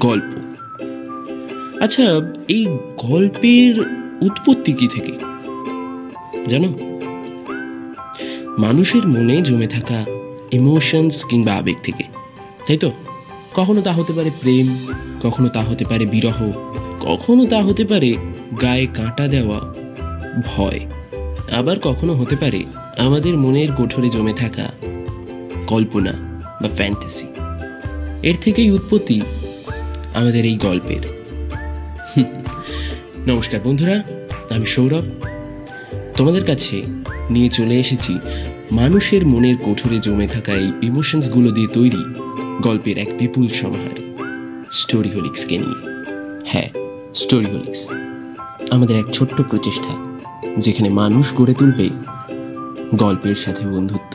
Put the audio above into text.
গল্প। আচ্ছা এই গল্পের উৎপত্তি কি থেকে? জানো? মানুষের মনে জমে থাকা ইমোশনস কিংবা আবেগ থেকে, তাই তো? কখনো তা হতে পারে প্রেম, কখনো তা হতে পারে বিরহ, কখনো তা হতে পারে গায়ে কাঁটা দেওয়া ভয়। আবার কখনো হতে পারে আমাদের মনের কোঠরে জমে থাকা কল্পনা বা ফ্যান্টাসি এর থেকেই উৎপত্তি আমাদের এই গল্পের। নমস্কার বন্ধুরা, আমি সৌরভ। তোমাদের কাছে নিয়ে চলে এসেছি মানুষের মনের কোঠরে জমে থাকা এই ইমোশনসগুলো দিয়ে তৈরি গল্পের এক বিপুল সমাহার স্টোরি হোলিক্সকে নিয়ে। হ্যাঁ স্টোরি হোলিক্স আমাদের এক ছোট্ট প্রচেষ্টা, যেখানে মানুষ গড়ে তুলবে গল্পের সাথে বন্ধুত্ব।